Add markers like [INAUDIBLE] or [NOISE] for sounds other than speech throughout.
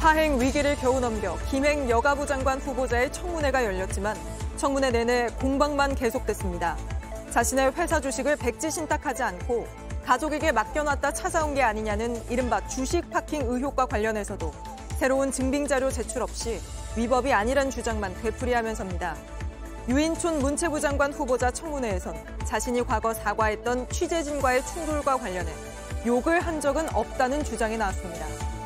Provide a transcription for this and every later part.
파행 위기를 겨우 넘겨 김행 여가부 장관 후보자의 청문회가 열렸지만 청문회 내내 공방만 계속됐습니다. 자신의 회사 주식을 백지 신탁하지 않고 가족에게 맡겨놨다 찾아온 게 아니냐는 이른바 주식 파킹 의혹과 관련해서도 새로운 증빙 자료 제출 없이 위법이 아니란 주장만 되풀이하면서입니다. 유인촌 문체부 장관 후보자 청문회에선 자신이 과거 사과했던 취재진과의 충돌과 관련해 욕을 한 적은 없다는 주장이 나왔습니다.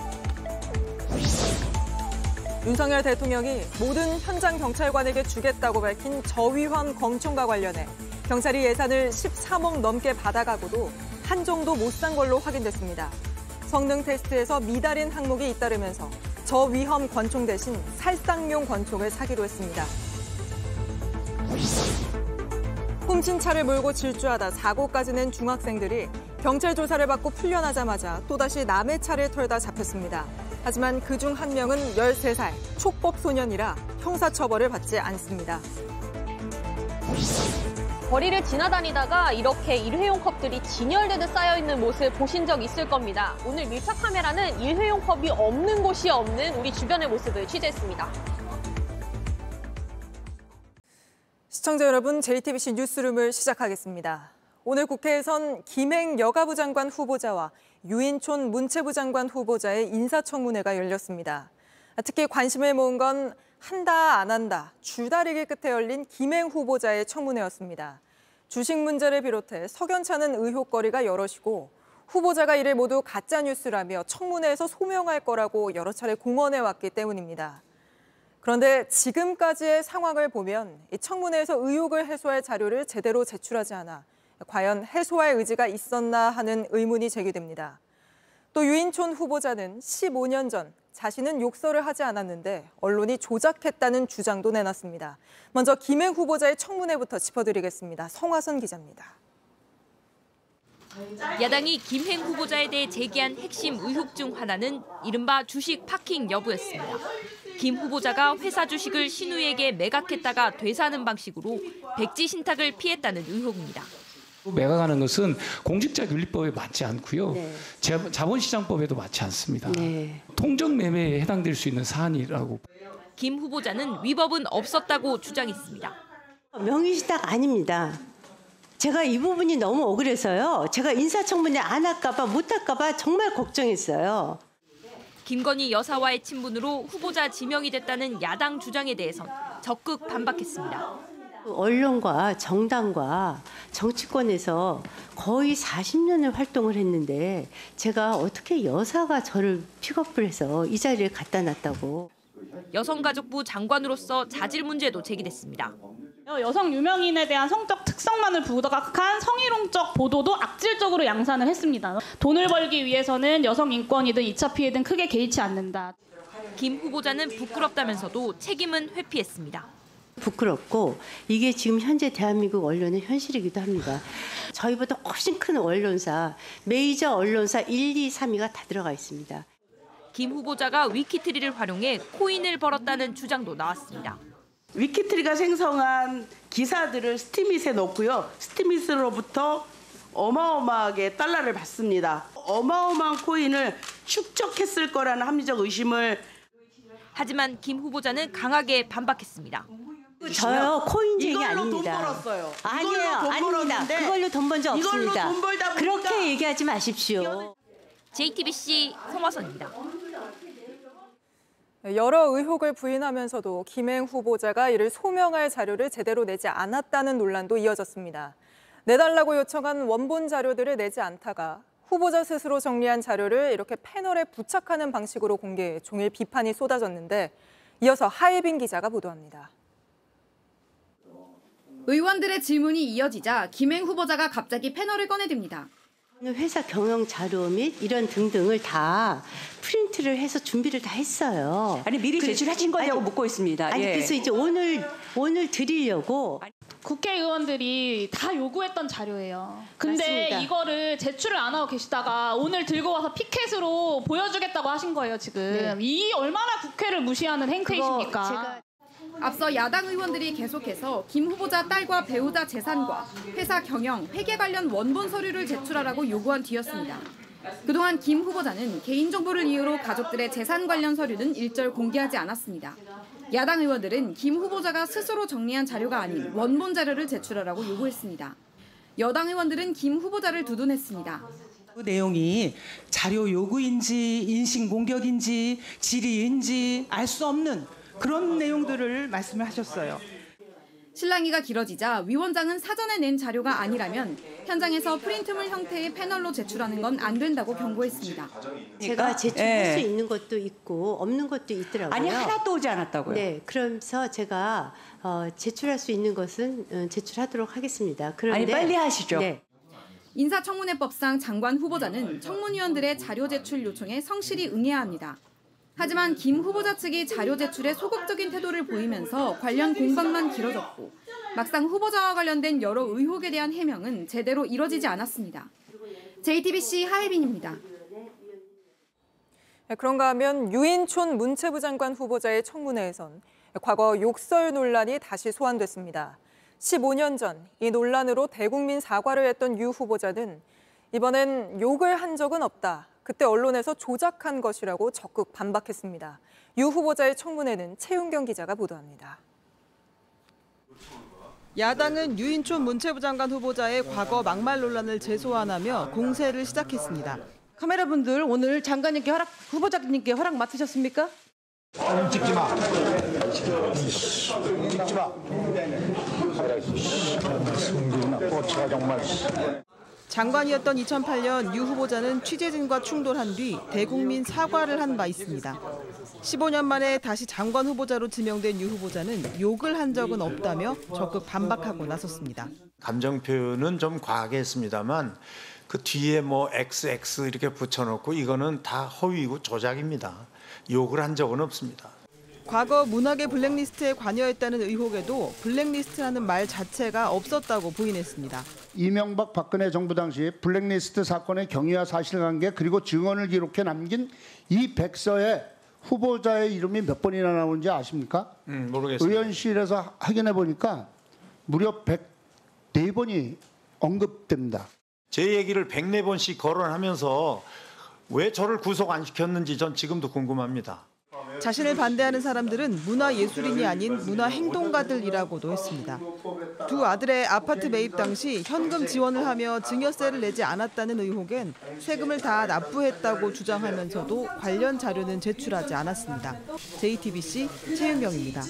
윤석열 대통령이 모든 현장 경찰관에게 주겠다고 밝힌 저위험 검청과 관련해 경찰이 예산을 13억 넘게 받아가고도 한 정도 못 산 걸로 확인됐습니다. 성능 테스트에서 미달인 항목이 잇따르면서 저위험 권총 대신 살상용 권총을 사기로 했습니다. 훔친 차를 몰고 질주하다 사고까지 낸 중학생들이 경찰 조사를 받고 풀려나자마자 또다시 남의 차를 털다 잡혔습니다. 하지만 그 중 한 명은 13살 촉법 소년이라 형사처벌을 받지 않습니다. 거리를 지나다니다가 이렇게 일회용 컵들이 진열되듯 쌓여있는 모습 보신 적 있을 겁니다. 오늘 밀착 카메라는 일회용 컵이 없는 곳이 없는 우리 주변의 모습을 취재했습니다. 시청자 여러분, JTBC 뉴스룸을 시작하겠습니다. 오늘 국회에선 김행 여가부 장관 후보자와 유인촌 문체부 장관 후보자의 인사청문회가 열렸습니다. 특히 관심을 모은 건 한다 안 한다 줄다리기 끝에 열린 김행 후보자의 청문회였습니다. 주식 문제를 비롯해 석연찮은 의혹거리가 여럿이고 후보자가 이를 모두 가짜 뉴스라며 청문회에서 소명할 거라고 여러 차례 공언해 왔기 때문입니다. 그런데 지금까지의 상황을 보면 이 청문회에서 의혹을 해소할 자료를 제대로 제출하지 않아 과연 해소할 의지가 있었나 하는 의문이 제기됩니다. 또 유인촌 후보자는 15년 전 자신은 욕설을 하지 않았는데 언론이 조작했다는 주장도 내놨습니다. 먼저 김행 후보자의 청문회부터 짚어드리겠습니다. 성화선 기자입니다. 야당이 김행 후보자에 대해 제기한 핵심 의혹 중 하나는 이른바 주식 파킹 여부였습니다. 김 후보자가 회사 주식을 신우에게 매각했다가 되사는 방식으로 백지 신탁을 피했다는 의혹입니다. 매각하는 것은 공직자 윤리법에 맞지 않고요. 네. 자본시장법에도 맞지 않습니다. 네. 통정 매매에 해당될 수 있는 사안이라고. 김 후보자는 위법은 없었다고 주장했습니다. 명의시탁 아닙니다. 제가 이 부분이 너무 억울해서요. 제가 인사청문회 안 할까봐 못 할까봐 정말 걱정했어요. 김건희 여사와의 친분으로 후보자 지명이 됐다는 야당 주장에 대해선 적극 반박했습니다. 언론과 정당과 정치권에서 거의 40년을 활동을 했는데 제가 어떻게 여사가 저를 픽업을 해서 이 자리에 갖다 놨다고. 여성가족부 장관으로서 자질 문제도 제기됐습니다. 여성 유명인에 대한 성적 특성만을 부각한 성희롱적 보도도 악질적으로 양산을 했습니다. 돈을 벌기 위해서는 여성 인권이든 2차 피해든 크게 개의치 않는다. 김 후보자는 부끄럽다면서도 책임은 회피했습니다. 부끄럽고 이게 지금 현재 대한민국 언론의 현실이기도 합니다. 저희보다 훨씬 큰 언론사, 메이저 언론사 1, 2, 3위가 다 들어가 있습니다. 김 후보자가 위키트리를 활용해 코인을 벌었다는 주장도 나왔습니다. 위키트리가 생성한 기사들을 스티밋에 넣고요. 스티밋으로부터 어마어마하게 달러를 받습니다. 어마어마한 코인을 축적했을 거라는 합리적 의심을 하지만 김 후보자는 강하게 반박했습니다. 저요 코인쟁이 아닙니다. 돈 벌었어요. 아니에요, 아닙니다. 그걸로 돈 번적 없습니다. 돈 벌다 그렇게 얘기하지 마십시오. JTBC 송화선입니다. 여러 의혹을 부인하면서도 김행 후보자가 이를 소명할 자료를 제대로 내지 않았다는 논란도 이어졌습니다. 내달라고 요청한 원본 자료들을 내지 않다가 후보자 스스로 정리한 자료를 이렇게 패널에 부착하는 방식으로 공개해 종일 비판이 쏟아졌는데 이어서 하예빈 기자가 보도합니다. 의원들의 질문이 이어지자 김행 후보자가 갑자기 패널을 꺼내듭니다. 회사 경영 자료 및 이런 등등을 다 프린트를 해서 준비를 다 했어요. 아니 미리 제출하신 거냐고 묻고 있습니다. 아니 예. 그래서 이제 오늘 오늘 드리려고 국회의원들이 다 요구했던 자료예요. 근데 맞습니다. 이거를 제출을 안 하고 계시다가 오늘 들고 와서 피켓으로 보여주겠다고 하신 거예요 지금. 네. 이 얼마나 국회를 무시하는 행태이십니까? 앞서 야당 의원들이 계속해서 김 후보자 딸과 배우자 재산과 회사 경영, 회계 관련 원본 서류를 제출하라고 요구한 뒤였습니다. 그동안 김 후보자는 개인정보를 이유로 가족들의 재산 관련 서류는 일절 공개하지 않았습니다. 야당 의원들은 김 후보자가 스스로 정리한 자료가 아닌 원본 자료를 제출하라고 요구했습니다. 여당 의원들은 김 후보자를 두둔했습니다. 그 내용이 자료 요구인지 인신 공격인지 질의인지 알 수 없는 그런 내용들을 말씀을 하셨어요. 실랑이가 길어지자 위원장은 사전에 낸 자료가 아니라면 현장에서 프린트물 형태의 패널로 제출하는 건 안 된다고 경고했습니다. 제가 제출할 예. 수 있는 것도 있고 없는 것도 있더라고요. 아니 하나도 오지 않았다고요. 네, 그래서 제가 어, 제출할 수 있는 것은 어, 제출하도록 하겠습니다. 그런데 아니 빨리 하시죠. 네. 인사청문회법상 장관 후보자는 청문위원들의 자료 제출 요청에 성실히 응해야 합니다. 하지만 김 후보자 측이 자료 제출에 소극적인 태도를 보이면서 관련 공방만 길어졌고 막상 후보자와 관련된 여러 의혹에 대한 해명은 제대로 이뤄지지 않았습니다. JTBC 하혜빈입니다. 네, 그런가 하면 유인촌 문체부 장관 후보자의 청문회에선 과거 욕설 논란이 다시 소환됐습니다. 15년 전 이 논란으로 대국민 사과를 했던 유 후보자는 이번엔 욕을 한 적은 없다. 그때 언론에서 조작한 것이라고 적극 반박했습니다. 유 후보자의 청문회는 최윤경 기자가 보도합니다. 야당은 유인촌 문체부 장관 후보자의 과거 막말 논란을 재소환하며 공세를 시작했습니다. 카메라분들 오늘 장관님께 허락 후보자님께 허락 맡으셨습니까? 찍지 마. 찍지 마. 성질나 뻗치가 정말. 장관이었던 2008년 유 후보자는 취재진과 충돌한 뒤 대국민 사과를 한 바 있습니다. 15년 만에 다시 장관 후보자로 지명된 유 후보자는 욕을 한 적은 없다며 적극 반박하고 나섰습니다. 감정 표현은 좀 과하게 했습니다만 그 뒤에 뭐 XX 이렇게 붙여놓고 이거는 다 허위이고 조작입니다. 욕을 한 적은 없습니다. 과거 문화계 블랙리스트에 관여했다는 의혹에도 블랙리스트라는 말 자체가 없었다고 부인했습니다. 이명박 박근혜 정부 당시 블랙리스트 사건의 경위와 사실관계 그리고 증언을 기록해 남긴 이 백서에 후보자의 이름이 몇 번이나 나오는지 아십니까? 음, 모르겠습니다. 의원실에서 확인해 보니까 무려 104번이 언급됩니다. 제 얘기를 104번씩 거론하면서 왜 저를 구속 안 시켰는지 전 지금도 궁금합니다. 자신을 반대하는 사람들은 문화예술인이 아닌 문화행동가들이라고도 했습니다. 두 아들의 아파트 매입 당시 현금 지원을 하며 증여세를 내지 않았다는 의혹엔 세금을 다 납부했다고 주장하면서도 관련 자료는 제출하지 않았습니다. JTBC 최윤경입니다.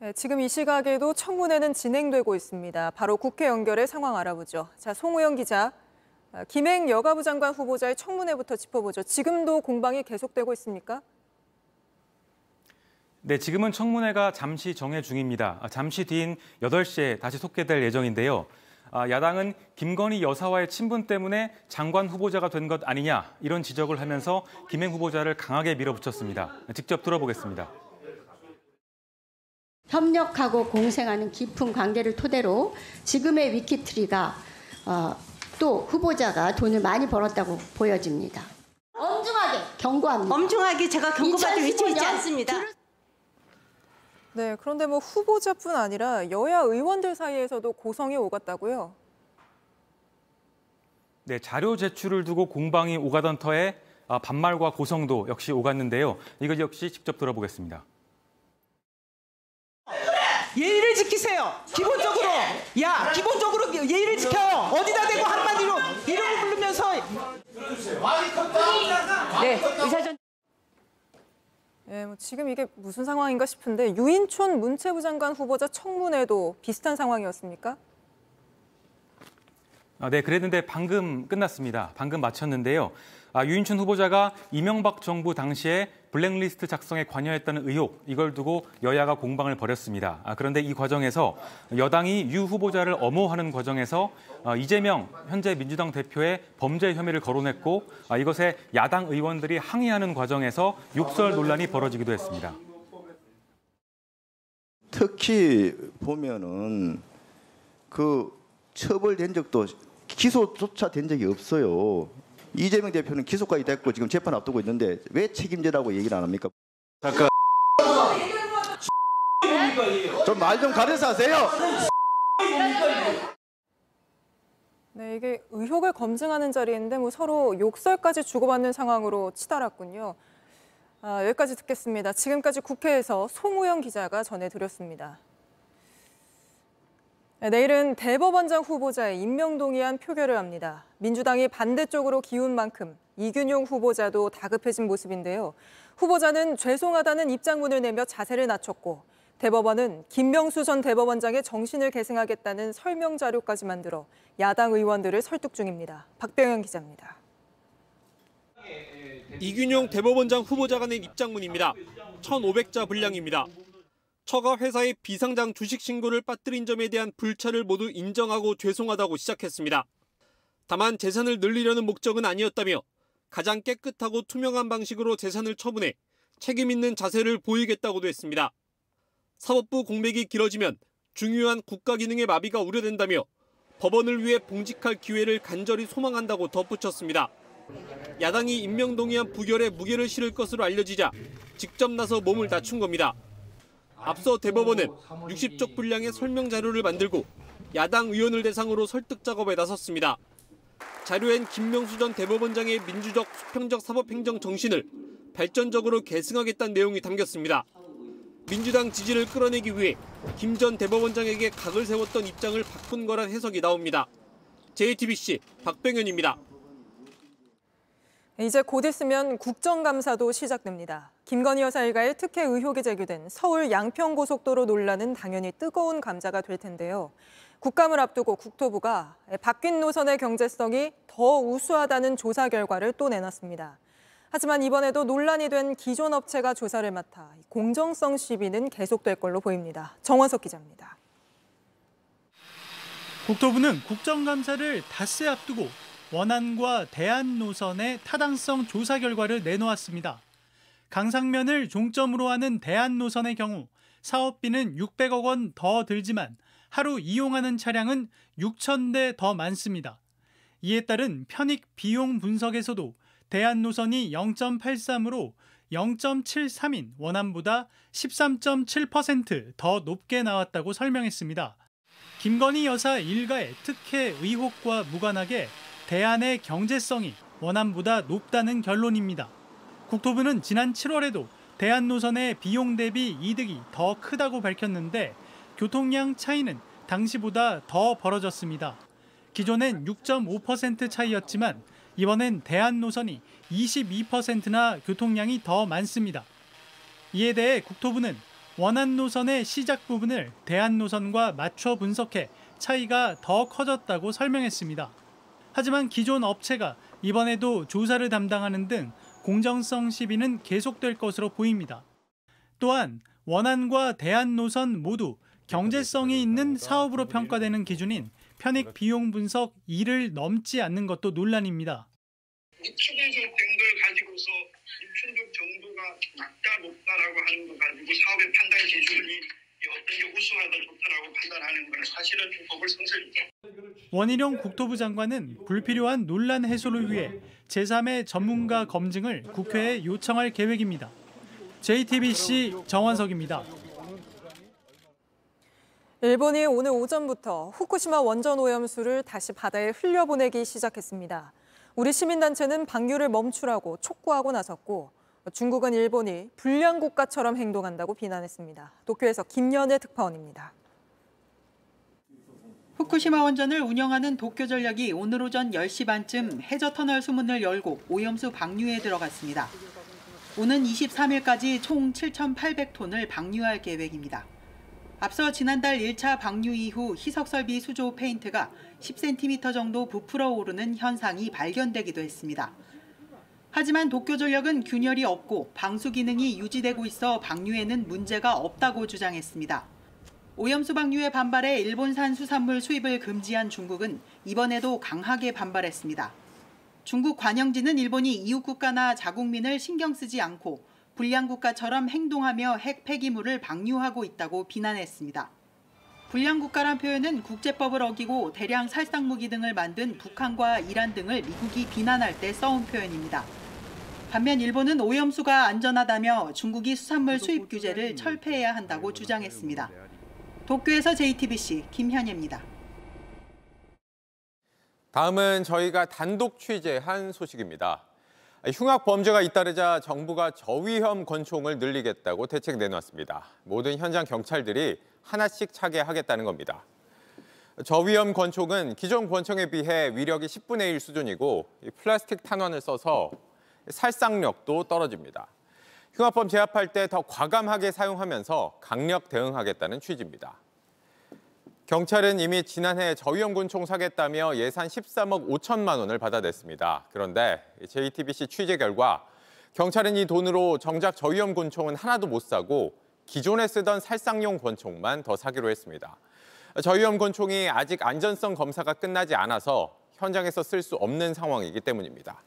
네, 지금 이 시각에도 청문회는 진행되고 있습니다. 바로 국회 연결해 상황 알아보죠. 자, 송우영 기자. 아, 김행 여가부 장관 후보자의 청문회부터 짚어보죠. 지금도 공방이 계속되고 있습니까? 네, 지금은 청문회가 잠시 정해 중입니다. 아, 잠시 뒤인 8시에 다시 속개될 예정인데요. 아, 야당은 김건희 여사와의 친분 때문에 장관 후보자가 된 것 아니냐 이런 지적을 하면서 김행 후보자를 강하게 밀어붙였습니다. 직접 들어보겠습니다. 협력하고 공생하는 깊은 관계를 토대로 지금의 위키트리가 어, 또 후보자가 돈을 많이 벌었다고 보여집니다. 엄중하게 경고합니다. 엄중하게 제가 경고받을 위치에 있지 2015년 않습니다. 네, 그런데 뭐 후보자뿐 아니라 여야 의원들 사이에서도 고성이 오갔다고요? 네, 자료 제출을 두고 공방이 오가던 터에 아, 반말과 고성도 역시 오갔는데요. 이것 역시 직접 들어보겠습니다. 예의를 지키세요. 기본적으로 야 기본적으로 예의를 지켜. 어디다 대고 한마디로 이름을 부르면서 네, 의사전 예, 뭐 지금 이게 무슨 상황인가 싶은데 유인촌 문체부 장관 후보자 청문회도 비슷한 상황이었습니까? 아, 네, 그랬는데 방금 끝났습니다. 방금 마쳤는데요. 아, 유인춘 후보자가 이명박 정부 당시에 블랙리스트 작성에 관여했다는 의혹 이걸 두고 여야가 공방을 벌였습니다. 아, 그런데 이 과정에서 여당이 유 후보자를 엄호하는 과정에서 아, 이재명 현재 민주당 대표의 범죄 혐의를 거론했고 아, 이것에 야당 의원들이 항의하는 과정에서 욕설 논란이 벌어지기도 했습니다. 특히 보면은 그 처벌된 적도 기소조차 된 적이 없어요. 이재명 대표는 기소까지 됐고 지금 재판 앞두고 있는데 왜 책임지라고 얘기를 안 합니까? 잠깐 좀 말 좀 가려서 하세요. 네, 이게 의혹을 검증하는 자리인데 뭐 서로 욕설까지 주고받는 상황으로 치달았군요. 아, 여기까지 듣겠습니다. 지금까지 국회에서 송우영 기자가 전해드렸습니다. 네, 내일은 대법원장 후보자의 임명동의안 표결을 합니다. 민주당이 반대쪽으로 기운 만큼 이균용 후보자도 다급해진 모습인데요. 후보자는 죄송하다는 입장문을 내며 자세를 낮췄고 대법원은 김명수 전 대법원장의 정신을 계승하겠다는 설명 자료까지 만들어 야당 의원들을 설득 중입니다. 박병현 기자입니다. 이균용 대법원장 후보자가 낸 입장문입니다. 1,500자 분량입니다. 처가 회사의 비상장 주식 신고를 빠뜨린 점에 대한 불찰을 모두 인정하고 죄송하다고 시작했습니다. 다만 재산을 늘리려는 목적은 아니었다며 가장 깨끗하고 투명한 방식으로 재산을 처분해 책임 있는 자세를 보이겠다고도 했습니다. 사법부 공백이 길어지면 중요한 국가 기능의 마비가 우려된다며 법원을 위해 봉직할 기회를 간절히 소망한다고 덧붙였습니다. 야당이 임명동의안 부결에 무게를 실을 것으로 알려지자 직접 나서 몸을 낮춘 겁니다. 앞서 대법원은 60쪽 분량의 설명 자료를 만들고 야당 의원을 대상으로 설득 작업에 나섰습니다. 자료엔 김명수 전 대법원장의 민주적 수평적 사법행정 정신을 발전적으로 계승하겠다는 내용이 담겼습니다. 민주당 지지를 끌어내기 위해 김 전 대법원장에게 각을 세웠던 입장을 바꾼 거란 해석이 나옵니다. JTBC 박병현입니다. 이제 곧 있으면 국정감사도 시작됩니다. 김건희 여사 일가의 특혜 의혹이 제기된 서울 양평고속도로 논란은 당연히 뜨거운 감자가 될 텐데요. 국감을 앞두고 국토부가 바뀐 노선의 경제성이 더 우수하다는 조사 결과를 또 내놨습니다. 하지만 이번에도 논란이 된 기존 업체가 조사를 맡아 공정성 시비는 계속될 걸로 보입니다. 정원석 기자입니다. 국토부는 국정감사를 닷새 앞두고 원안과 대안 노선의 타당성 조사 결과를 내놓았습니다. 강상면을 종점으로 하는 대안 노선의 경우 사업비는 600억 원 더 들지만 하루 이용하는 차량은 6천 대 더 많습니다. 이에 따른 편익 비용 분석에서도 대안 노선이 0.83으로 0.73인 원안보다 13.7%더 높게 나왔다고 설명했습니다. 김건희 여사 일가의 특혜 의혹과 무관하게 대안의 경제성이 원안보다 높다는 결론입니다. 국토부는 지난 7월에도 대안 노선의 비용 대비 이득이 더 크다고 밝혔는데 교통량 차이는 당시보다 더 벌어졌습니다. 기존엔 6.5% 차이였지만 이번엔 대한 노선이 22%나 교통량이 더 많습니다. 이에 대해 국토부는 원안 노선의 시작 부분을 대한 노선과 맞춰 분석해 차이가 더 커졌다고 설명했습니다. 하지만 기존 업체가 이번에도 조사를 담당하는 등 공정성 시비는 계속될 것으로 보입니다. 또한 원안과 대안 노선 모두 경제성이 있는 사업으로 평가되는 기준인 편익 비용 분석 2를 넘지 않는 것도 논란입니다. 추분석 등을 가지고서 입춘족 정도가 낮다 높다라고 하는 거 가지고 사업의 판단 기준이 어떤 게 우수하다 좋다라고 판단하는 건 사실은 법을 성설이죠. 원희룡 국토부 장관은 불필요한 논란 해소를 위해 제3의 전문가 검증을 국회에 요청할 계획입니다. JTBC 정원석입니다. 일본이 오늘 오전부터 후쿠시마 원전 오염수를 다시 바다에 흘려보내기 시작했습니다. 우리 시민단체는 방류를 멈추라고 촉구하고 나섰고 중국은 일본이 불량 국가처럼 행동한다고 비난했습니다. 도쿄에서 김연애 특파원입니다. 후쿠시마 원전을 운영하는 도쿄 전력이 오늘 오전 10시 반쯤 해저 터널 수문을 열고 오염수 방류에 들어갔습니다. 오는 23일까지 총 7,800톤을 방류할 계획입니다. 앞서 지난달 1차 방류 이후 희석설비 수조 페인트가 10cm 정도 부풀어 오르는 현상이 발견되기도 했습니다. 하지만 도쿄전력은 균열이 없고 방수 기능이 유지되고 있어 방류에는 문제가 없다고 주장했습니다. 오염수 방류에 반발해 일본산 수산물 수입을 금지한 중국은 이번에도 강하게 반발했습니다. 중국 관영지는 일본이 이웃 국가나 자국민을 신경 쓰지 않고 불량 국가처럼 행동하며 핵 폐기물을 방류하고 있다고 비난했습니다. 불량 국가란 표현은 국제법을 어기고 대량 살상 무기 등을 만든 북한과 이란 등을 미국이 비난할 때 써온 표현입니다. 반면 일본은 오염수가 안전하다며 중국이 수산물 수입 규제를 철폐해야 한다고 주장했습니다. 도쿄에서 JTBC 김현예입니다. 다음은 저희가 단독 취재한 소식입니다. 흉악 범죄가 잇따르자 정부가 저위험 권총을 늘리겠다고 대책 내놨습니다. 모든 현장 경찰들이 하나씩 차게 하겠다는 겁니다. 저위험 권총은 기존 권총에 비해 위력이 10분의 1 수준이고 플라스틱 탄환을 써서 살상력도 떨어집니다. 흉악범 제압할 때 더 과감하게 사용하면서 강력 대응하겠다는 취지입니다. 경찰은 이미 지난해 저위험 권총 사겠다며 예산 13억 5천만 원을 받아냈습니다. 그런데 JTBC 취재 결과 경찰은 이 돈으로 정작 저위험 권총은 하나도 못 사고 기존에 쓰던 살상용 권총만 더 사기로 했습니다. 저위험 권총이 아직 안전성 검사가 끝나지 않아서 현장에서 쓸 수 없는 상황이기 때문입니다.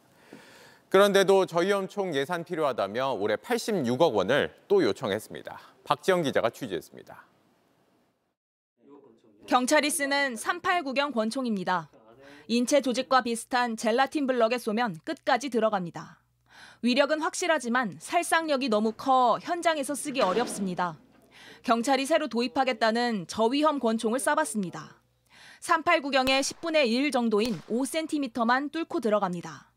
그런데도 저위험총 예산 필요하다며 올해 86억 원을 또 요청했습니다. 박지영 기자가 취재했습니다. 경찰이 쓰는 389경 권총입니다. 인체 조직과 비슷한 젤라틴 블럭에 쏘면 끝까지 들어갑니다. 위력은 확실하지만 살상력이 너무 커 현장에서 쓰기 어렵습니다. 경찰이 새로 도입하겠다는 저위험 권총을 쏴봤습니다. 389경의 10분의 1 정도인 5cm만 뚫고 들어갑니다.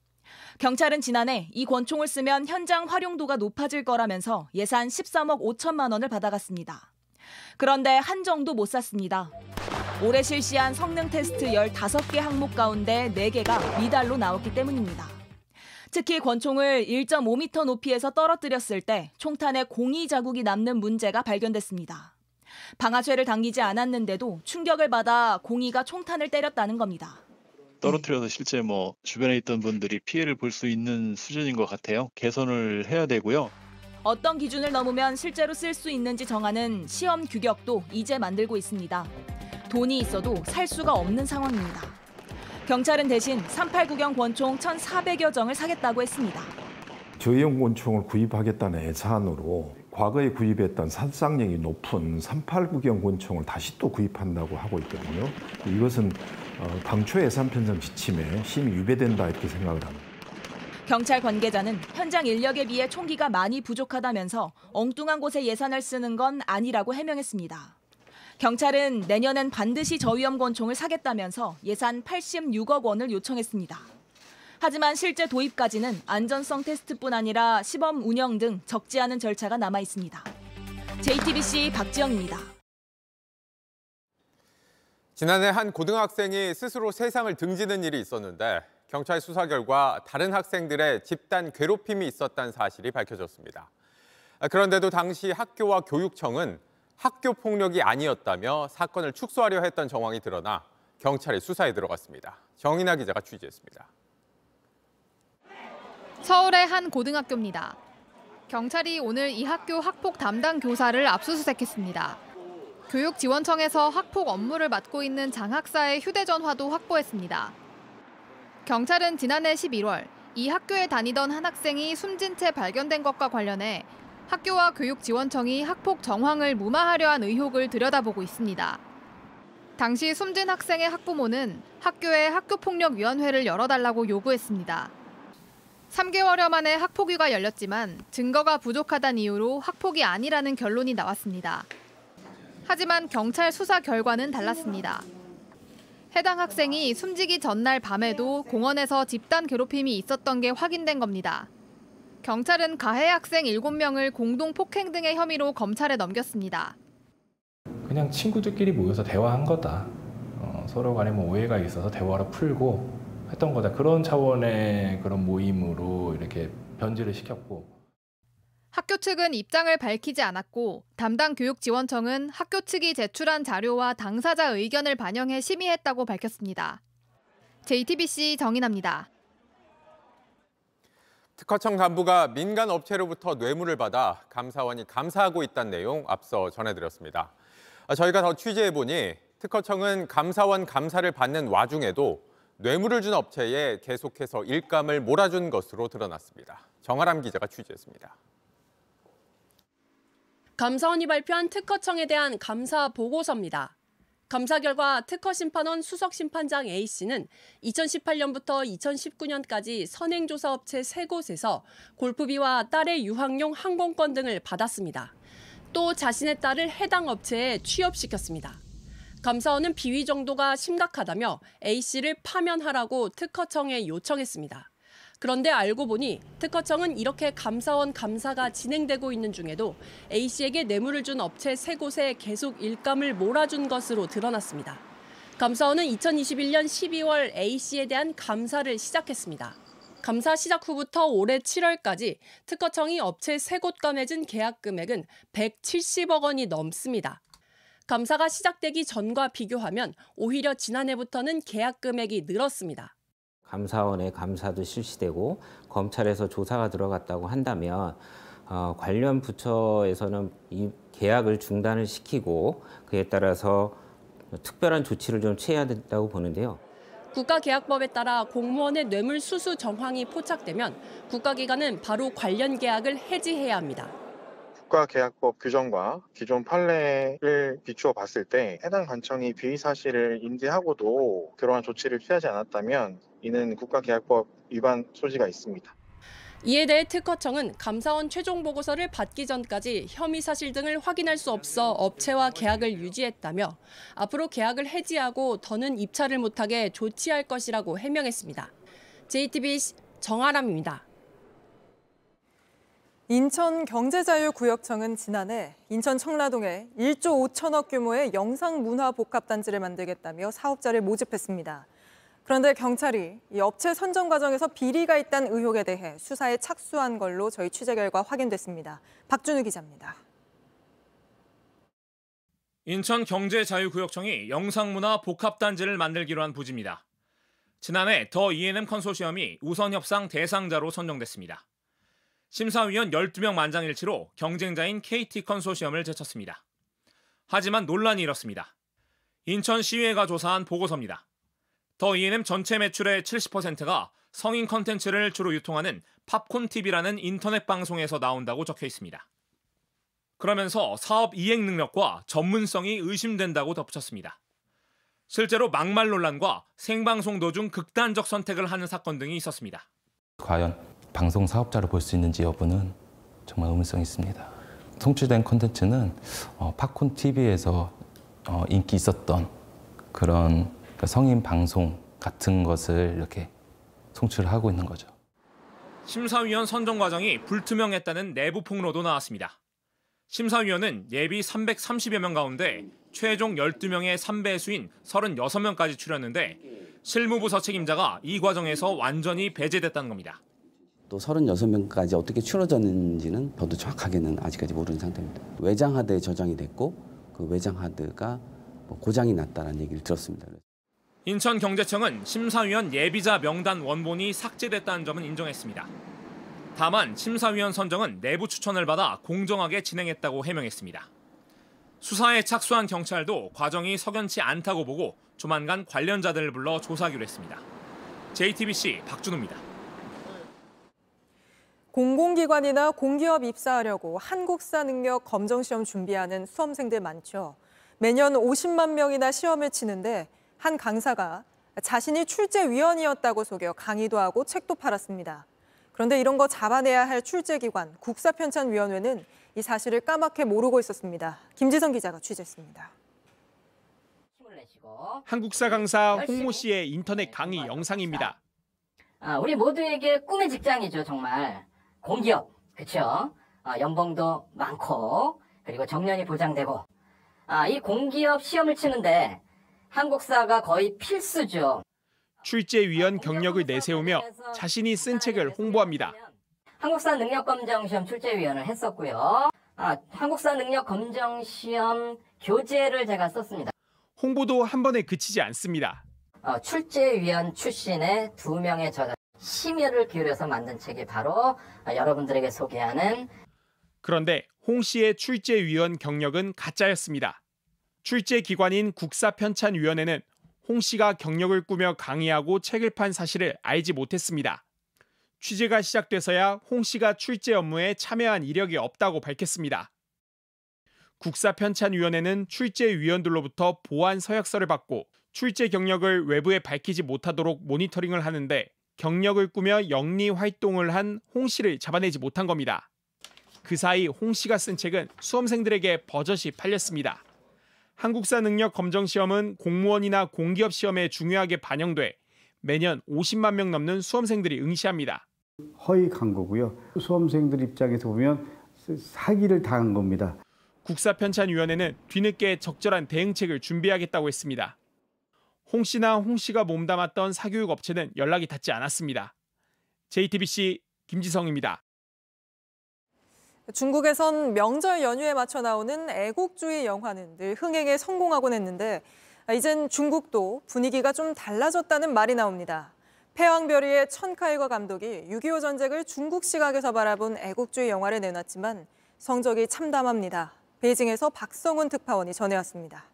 경찰은 지난해 이 권총을 쓰면 현장 활용도가 높아질 거라면서 예산 13억 5천만 원을 받아갔습니다. 그런데 한 정도 못 샀습니다. 올해 실시한 성능 테스트 15개 항목 가운데 4개가 미달로 나왔기 때문입니다. 특히 권총을 1.5m 높이에서 떨어뜨렸을 때 총탄에 공이 자국이 남는 문제가 발견됐습니다. 방아쇠를 당기지 않았는데도 충격을 받아 공이가 총탄을 때렸다는 겁니다. 떨어뜨려서 실제 뭐 주변에 있던 분들이 피해를 볼 수 있는 수준인 것 같아요. 개선을 해야 되고요. 어떤 기준을 넘으면 실제로 쓸 수 있는지 정하는 시험 규격도 이제 만들고 있습니다. 돈이 있어도 살 수가 없는 상황입니다. 경찰은 대신 389경 권총 1,400여 정을 사겠다고 했습니다. 저형 권총을 구입하겠다는 예산으로 과거에 구입했던 살상력이 높은 389경 권총을 다시 또 구입한다고 하고 있거든요. 이것은 어, 당초 예산 편성 지침에 심히 위배된다 이렇게 생각을 합니다. 경찰 관계자는 현장 인력에 비해 총기가 많이 부족하다면서 엉뚱한 곳에 예산을 쓰는 건 아니라고 해명했습니다. 경찰은 내년엔 반드시 저위험 권총을 사겠다면서 예산 86억 원을 요청했습니다. 하지만 실제 도입까지는 안전성 테스트뿐 아니라 시범 운영 등 적지 않은 절차가 남아 있습니다. JTBC 박지영입니다. 지난해 한 고등학생이 스스로 세상을 등지는 일이 있었는데 경찰 수사 결과 다른 학생들의 집단 괴롭힘이 있었다는 사실이 밝혀졌습니다. 그런데도 당시 학교와 교육청은 학교 폭력이 아니었다며 사건을 축소하려 했던 정황이 드러나 경찰이 수사에 들어갔습니다. 정인아 기자가 취재했습니다. 서울의 한 고등학교입니다. 경찰이 오늘 이 학교 학폭 담당 교사를 압수수색했습니다. 교육지원청에서 학폭 업무를 맡고 있는 장학사의 휴대전화도 확보했습니다. 경찰은 지난해 11월 이 학교에 다니던 한 학생이 숨진 채 발견된 것과 관련해 학교와 교육지원청이 학폭 정황을 무마하려 한 의혹을 들여다보고 있습니다. 당시 숨진 학생의 학부모는 학교에 학교폭력위원회를 열어달라고 요구했습니다. 3개월여 만에 학폭위가 열렸지만 증거가 부족하다는 이유로 학폭이 아니라는 결론이 나왔습니다. 하지만 경찰 수사 결과는 달랐습니다. 해당 학생이 숨지기 전날 밤에도 공원에서 집단 괴롭힘이 있었던 게 확인된 겁니다. 경찰은 가해 학생 7명을 공동 폭행 등의 혐의로 검찰에 넘겼습니다. 그냥 친구들끼리 모여서 대화한 거다. 어, 서로 간에 뭐 오해가 있어서 대화를 풀고 했던 거다. 그런 차원의 그런 모임으로 이렇게 변질을 시켰고. 학교 측은 입장을 밝히지 않았고 담당 교육지원청은 학교 측이 제출한 자료와 당사자 의견을 반영해 심의했다고 밝혔습니다. JTBC 정인합니다. 특허청 간부가 민간 업체로부터 뇌물을 받아 감사원이 감사하고 있다는 내용 앞서 전해드렸습니다. 저희가 더 취재해보니 특허청은 감사원 감사를 받는 와중에도 뇌물을 준 업체에 계속해서 일감을 몰아준 것으로 드러났습니다. 정아람 기자가 취재했습니다. 감사원이 발표한 특허청에 대한 감사 보고서입니다. 감사 결과 특허심판원 수석심판장 A씨는 2018년부터 2019년까지 선행조사업체 3곳에서 골프비와 딸의 유학용 항공권 등을 받았습니다. 또 자신의 딸을 해당 업체에 취업시켰습니다. 감사원은 비위 정도가 심각하다며 A씨를 파면하라고 특허청에 요청했습니다. 그런데 알고 보니 특허청은 이렇게 감사원 감사가 진행되고 있는 중에도 A씨에게 뇌물을 준 업체 세 곳에 계속 일감을 몰아준 것으로 드러났습니다. 감사원은 2021년 12월 A씨에 대한 감사를 시작했습니다. 감사 시작 후부터 올해 7월까지 특허청이 업체 세 곳과 맺은 계약 금액은 170억 원이 넘습니다. 감사가 시작되기 전과 비교하면 오히려 지난해부터는 계약 금액이 늘었습니다. 감사원의 감사도 실시되고 검찰에서 조사가 들어갔다고 한다면 어, 관련 부처에서는 이 계약을 중단을 시키고 그에 따라서 특별한 조치를 좀 취해야 된다고 보는데요. 국가계약법에 따라 공무원의 뇌물 수수 정황이 포착되면 국가기관은 바로 관련 계약을 해지해야 합니다. 국가계약법 규정과 기존 판례를 비추어 봤을 때 해당 관청이 비위 사실을 인지하고도 그러한 조치를 취하지 않았다면 이는 국가계약법 위반 소지가 있습니다. 이에 대해 특허청은 감사원 최종 보고서를 받기 전까지 혐의 사실 등을 확인할 수 없어 업체와 계약을 유지했다며 앞으로 계약을 해지하고 더는 입찰을 못하게 조치할 것이라고 해명했습니다. JTBC 정아람입니다. 인천 경제자유구역청은 지난해 인천 청라동에 1조 5천억 규모의 영상문화복합단지를 만들겠다며 사업자를 모집했습니다. 그런데 경찰이 이 업체 선정 과정에서 비리가 있다는 의혹에 대해 수사에 착수한 걸로 저희 취재 결과 확인됐습니다. 박준우 기자입니다. 인천 경제자유구역청이 영상문화 복합단지를 만들기로 한 부지입니다. 지난해 더 E&M 컨소시엄이 우선 협상 대상자로 선정됐습니다. 심사위원 12명 만장일치로 경쟁자인 KT 컨소시엄을 제쳤습니다. 하지만 논란이 일었습니다. 인천시의회가 조사한 보고서입니다. 더 E&M 전체 매출의 70%가 성인 컨텐츠를 주로 유통하는 팝콘TV라는 인터넷 방송에서 나온다고 적혀 있습니다. 그러면서 사업 이행 능력과 전문성이 의심된다고 덧붙였습니다. 실제로 막말 논란과 생방송 도중 극단적 선택을 하는 사건 등이 있었습니다. 과연 방송 사업자로 볼 수 있는지 여부는 정말 의문성이 있습니다. 송출된 콘텐츠는 어, 팝콘 TV에서 어, 인기 있었던 그런 그러니까 성인 방송 같은 것을 이렇게 송출하고 있는 거죠. 심사위원 선정 과정이 불투명했다는 내부 폭로도 나왔습니다. 심사위원은 예비 330여 명 가운데 최종 12명의 3배수인 36명까지 추렸는데 실무부서 책임자가 이 과정에서 완전히 배제됐다는 겁니다. 또 36명까지 어떻게 추려졌는지는 저도 정확하게는 아직까지 모르는 상태입니다. 외장 하드에 저장이 됐고 그 외장 하드가 뭐 고장이 났다는 얘기를 들었습니다. 인천경제청은 심사위원 예비자 명단 원본이 삭제됐다는 점은 인정했습니다. 다만 심사위원 선정은 내부 추천을 받아 공정하게 진행했다고 해명했습니다. 수사에 착수한 경찰도 과정이 석연치 않다고 보고 조만간 관련자들을 불러 조사하기로 했습니다. JTBC 박준호입니다. 공공기관이나 공기업 입사하려고 한국사 능력 검정 시험 준비하는 수험생들 많죠. 매년 50만 명이나 시험을 치는데 한 강사가 자신이 출제위원이었다고 속여 강의도 하고 책도 팔았습니다. 그런데 이런 거 잡아내야 할 출제기관 국사편찬위원회는 이 사실을 까맣게 모르고 있었습니다. 김지성 기자가 취재했습니다. 한국사 강사 홍모 씨의 인터넷 강의 영상입니다. 아, 우리 모두에게 꿈의 직장이죠, 정말. 공기업, 그렇죠? 아, 연봉도 많고 그리고 정년이 보장되고 아, 이 공기업 시험을 치는데 한국사가 거의 필수죠. 출제위원 경력을 내세우며 자신이 쓴 책을 홍보합니다. 한국사 능력검정시험 출제위원을 했었고요. 아, 한국사 능력검정시험 교재를 제가 썼습니다. 홍보도 한 번에 그치지 않습니다. 어, 출제위원 출신의 두 명의 저자 심혈을 기울여서 만든 책이 바로 어, 여러분들에게 소개하는 그런데 홍 씨의 출제위원 경력은 가짜였습니다. 출제 기관인 국사편찬위원회는 홍 씨가 경력을 꾸며 강의하고 책을 판 사실을 알지 못했습니다. 취재가 시작돼서야 홍 씨가 출제 업무에 참여한 이력이 없다고 밝혔습니다. 국사편찬위원회는 출제위원들로부터 보안 서약서를 받고 출제 경력을 외부에 밝히지 못하도록 모니터링을 하는데 경력을 꾸며 영리 활동을 한 홍 씨를 잡아내지 못한 겁니다. 그 사이 홍 씨가 쓴 책은 수험생들에게 버젓이 팔렸습니다. 한국사 능력 검정 시험은 공무원이나 공기업 시험에 중요하게 반영돼 매년 50만 명 넘는 수험생들이 응시합니다. 허위한 거고요. 수험생들 입장에서 보면 사기를 당한 겁니다. 국사편찬위원회는 뒤늦게 적절한 대응책을 준비하겠다고 했습니다. 홍 씨나 홍 씨가 몸담았던 사교육 업체는 연락이 닿지 않았습니다. JTBC 김지성입니다. 중국에선 명절 연휴에 맞춰 나오는 애국주의 영화는 늘 흥행에 성공하곤 했는데 이젠 중국도 분위기가 좀 달라졌다는 말이 나옵니다. 패왕별이의 천카이거 감독이 6.25 전쟁을 중국 시각에서 바라본 애국주의 영화를 내놨지만 성적이 참담합니다. 베이징에서 박성훈 특파원이 전해왔습니다.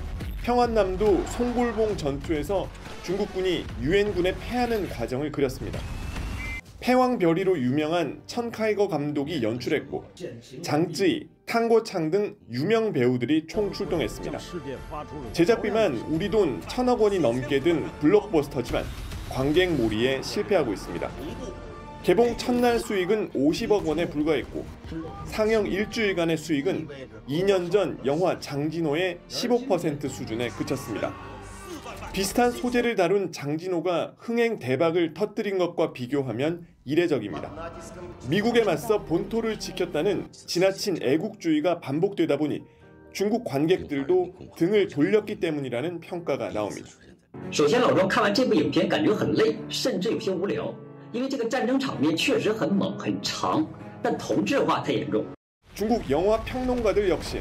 평안남도 송골봉 전투에서 중국군이 유엔군에 패하는 과정을 그렸습니다. 패왕별이로 유명한 천카이거 감독이 연출했고 장쯔이, 탕고창 등 유명 배우들이 총 출동했습니다. 제작비만 우리 돈 천억 원이 넘게 든 블록버스터지만 관객 몰이에 실패하고 있습니다. 개봉 첫날 수익은 50억 원에 불과했고 상영 일주일간의 수익은 2년 전 영화 장진호의 15% 수준에 그쳤습니다. 비슷한 소재를 다룬 장진호가 흥행 대박을 터뜨린 것과 비교하면 이례적입니다. 미국에 맞서 본토를 지켰다는 지나친 애국주의가 반복되다 보니 중국 관객들도 등을 돌렸기 때문이라는 평가가 나옵니다. 首先，老庄看完这部影片感觉很累，甚至有些无聊， 因为这个战争场面确实很猛很长，但同质化太严重。 중국 영화 평론가들 역시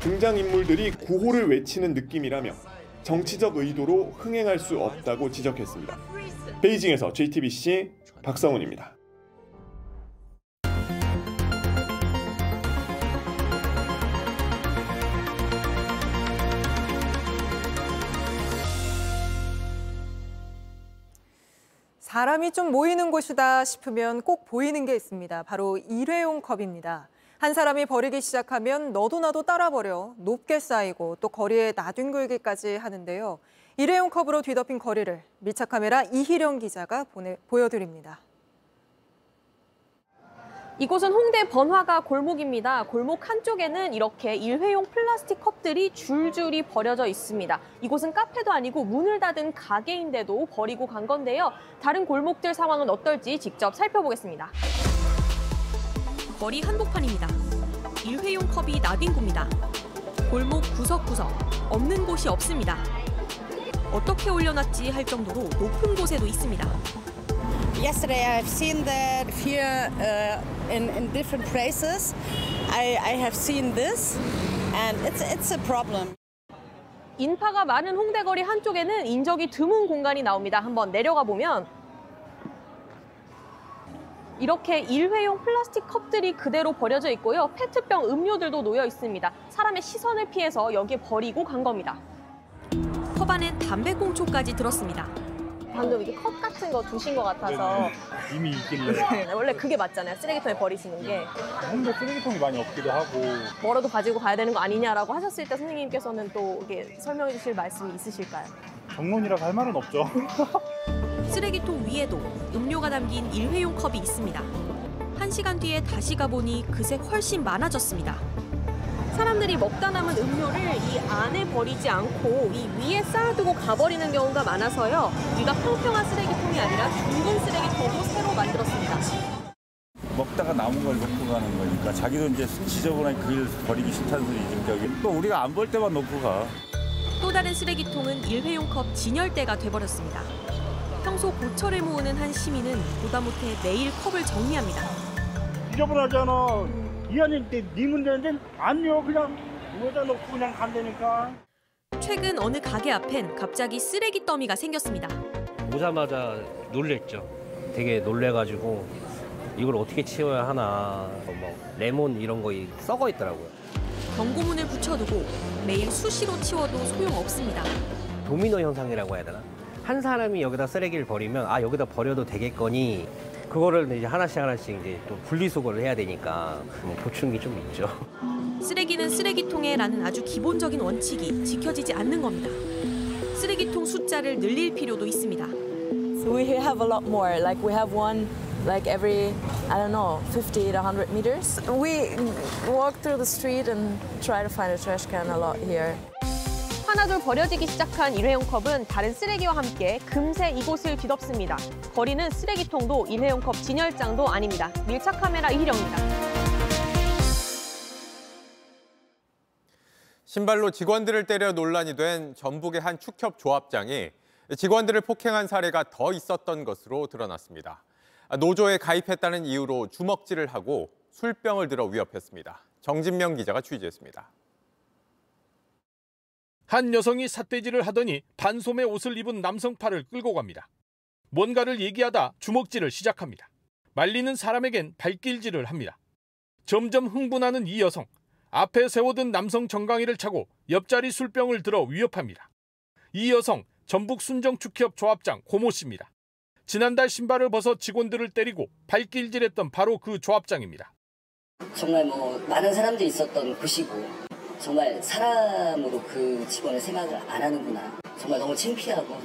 등장인물들이 구호를 외치는 느낌이라며 정치적 의도로 흥행할 수 없다고 지적했습니다. 베이징에서 JTBC 박성훈입니다. 사람이 좀 모이는 곳이다 싶으면 꼭 보이는 게 있습니다. 바로 일회용 컵입니다. 한 사람이 버리기 시작하면 너도 나도 따라 버려 높게 쌓이고 또 거리에 나뒹굴기까지 하는데요. 일회용 컵으로 뒤덮인 거리를 밀착 카메라 이희령 기자가 보내, 보여드립니다. 이곳은 홍대 번화가 골목입니다. 골목 한쪽에는 이렇게 일회용 플라스틱 컵들이 줄줄이 버려져 있습니다. 이곳은 카페도 아니고 문을 닫은 가게인데도 버리고 간 건데요. 다른 골목들 상황은 어떨지 직접 살펴보겠습니다. 거리 한복판입니다. 일회용 컵이 나뒹굽니다. 골목 구석구석 없는 곳이 없습니다. 어떻게 올려놨지 할 정도로 높은 곳에도 있습니다. Yesterday I've seen that here uh, in, in different places. I, I have seen this and it's, it's a problem. 인파가 많은 홍대 거리 한쪽에는 인적이 드문 공간이 나옵니다. 한번 내려가 보면 이렇게 일회용 플라스틱 컵들이 그대로 버려져 있고요. 페트병 음료들도 놓여 있습니다. 사람의 시선을 피해서 여기에 버리고 간 겁니다. 컵 안엔 담배꽁초까지 들었습니다. 방금 이게 컵 같은 거 두신 것 같아서 이미 있길래 [LAUGHS] 네, 원래 그게 맞잖아요. 쓰레기통에 버리시는 게 홍대 쓰레기통이 많이 없기도 하고 뭐라도 가지고 가야 되는 거 아니냐라고 하셨을 때 선생님께서는 또 이게 설명해 주실 말씀이 있으실까요? 정론이라고 할 말은 없죠. [LAUGHS] 쓰레기통 위에도 음료가 담긴 일회용 컵이 있습니다. 한 시간 뒤에 다시 가보니 그새 훨씬 많아졌습니다. 사람들이 먹다 남은 음료를 이 안에 버리지 않고 이 위에 쌓아두고 가버리는 경우가 많아서요. 위가 평평한 쓰레기통이 아니라 둥근 쓰레기통도 새로 만들었습니다. 먹다가 남은 걸 놓고 가는 거니까 자기도 이제 지저분한 그일 버리기 싫다는 소리지 저기 또 우리가 안 볼 때만 놓고 가. 또 다른 쓰레기통은 일회용 컵 진열대가 돼버렸습니다. 평소 고철을 모으는 한 시민은 보다 못해 매일 컵을 정리합니다. 지저분하잖아. 이 안에 네 문제인데 아니요 그냥 여기다 놓고 그냥 간다니까. 최근 어느 가게 앞엔 갑자기 쓰레기 더미가 생겼습니다. 오자마자 놀랬죠. 되게 놀래가지고 이걸 어떻게 치워야 하나 뭐 레몬 이런 거 썩어 있더라고요. 경고문을 붙여두고 매일 수시로 치워도 소용없습니다. 도미노 현상이라고 해야 되나? 한 사람이 여기다 쓰레기를 버리면 아 여기다 버려도 되겠거니 그거를 이제 하나씩 하나씩 이제 또 분리수거를 해야 되니까 뭐 고충이 좀 있죠. 쓰레기는 쓰레기통에라는 아주 기본적인 원칙이 지켜지지 않는 겁니다. 쓰레기통 숫자를 늘릴 필요도 있습니다. So we have a lot more. Like we have one like every I don't know 50 to 100 meters. We walk through the street and try to find a trash can a lot here. 하나둘 버려지기 시작한 일회용 컵은 다른 쓰레기와 함께 금세 이곳을 뒤덮습니다. 거리는 쓰레기통도 일회용 컵 진열장도 아닙니다. 밀착 카메라 이희령입니다. 신발로 직원들을 때려 논란이 된 전북의 한 축협 조합장이 직원들을 폭행한 사례가 더 있었던 것으로 드러났습니다. 노조에 가입했다는 이유로 주먹질을 하고 술병을 들어 위협했습니다. 정진명 기자가 취재했습니다. 한 여성이 삿대질을 하더니 반소매 옷을 입은 남성 팔을 끌고 갑니다. 뭔가를 얘기하다 주먹질을 시작합니다. 말리는 사람에겐 발길질을 합니다. 점점 흥분하는 이 여성. 앞에 세워둔 남성 정강이를 차고 옆자리 술병을 들어 위협합니다. 이 여성 전북 순정축협 조합장 고모 씨입니다. 지난달 신발을 벗어 직원들을 때리고 발길질했던 바로 그 조합장입니다. 정말 뭐 많은 사람들이 있었던 곳이고 정말 사람으로 그 직원을 생각을 안 하는구나. 정말 너무 창피하고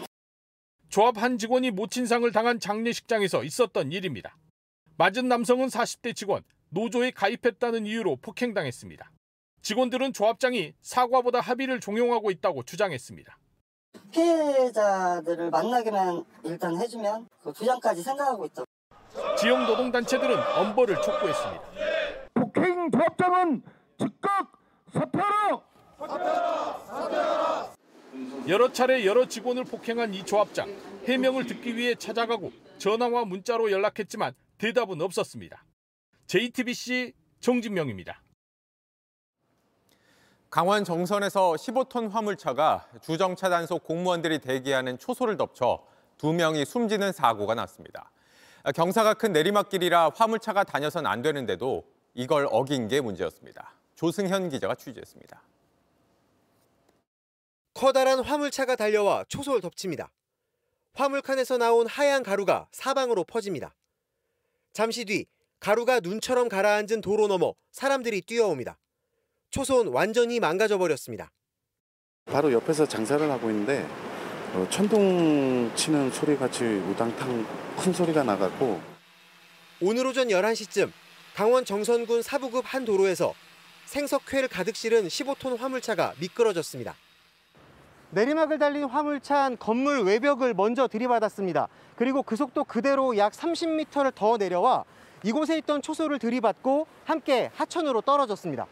조합 한 직원이 모친상을 당한 장례식장에서 있었던 일입니다. 맞은 남성은 40대 직원, 노조에 가입했다는 이유로 폭행당했습니다. 직원들은 조합장이 사과보다 합의를 종용하고 있다고 주장했습니다. 피해자들을 만나게만 일단 해주면 그 부장까지 생각하고 있다. 지역 노동단체들은 엄벌을 촉구했습니다. 폭행 조합장은 즉각 사퇴하라! 여러 차례 여러 직원을 폭행한 이 조합장 해명을 듣기 위해 찾아가고 전화와 문자로 연락했지만 대답은 없었습니다. JTBC 정진명입니다. 강원 정선에서 15톤 화물차가 주정차 단속 공무원들이 대기하는 초소를 덮쳐 두 명이 숨지는 사고가 났습니다. 경사가 큰 내리막길이라 화물차가 다녀선 안 되는데도 이걸 어긴 게 문제였습니다. 조승현 기자가 취재했습니다. 커다란 화물차가 달려와 초소를 덮칩니다. 화물칸에서 나온 하얀 가루가 사방으로 퍼집니다. 잠시 뒤 가루가 눈처럼 가라앉은 도로 너머 사람들이 뛰어옵니다. 초소는 완전히 망가져 버렸습니다. 바로 옆에서 장사를 하고 있는데 어, 천둥 치는 소리 같이 우당탕 큰 소리가 나갔고 오늘 오전 11시쯤 강원 정선군 사부급 한 도로에서 생석회를 가득 실은 15톤 화물차가 미끄러졌습니다. 내리막을 달린 화물차는 건물 외벽을 먼저 들이받았습니다. 그리고 그 속도 그대로 약 30m를 더 내려와 이곳에 있던 초소를 들이받고 함께 하천으로 떨어졌습니다.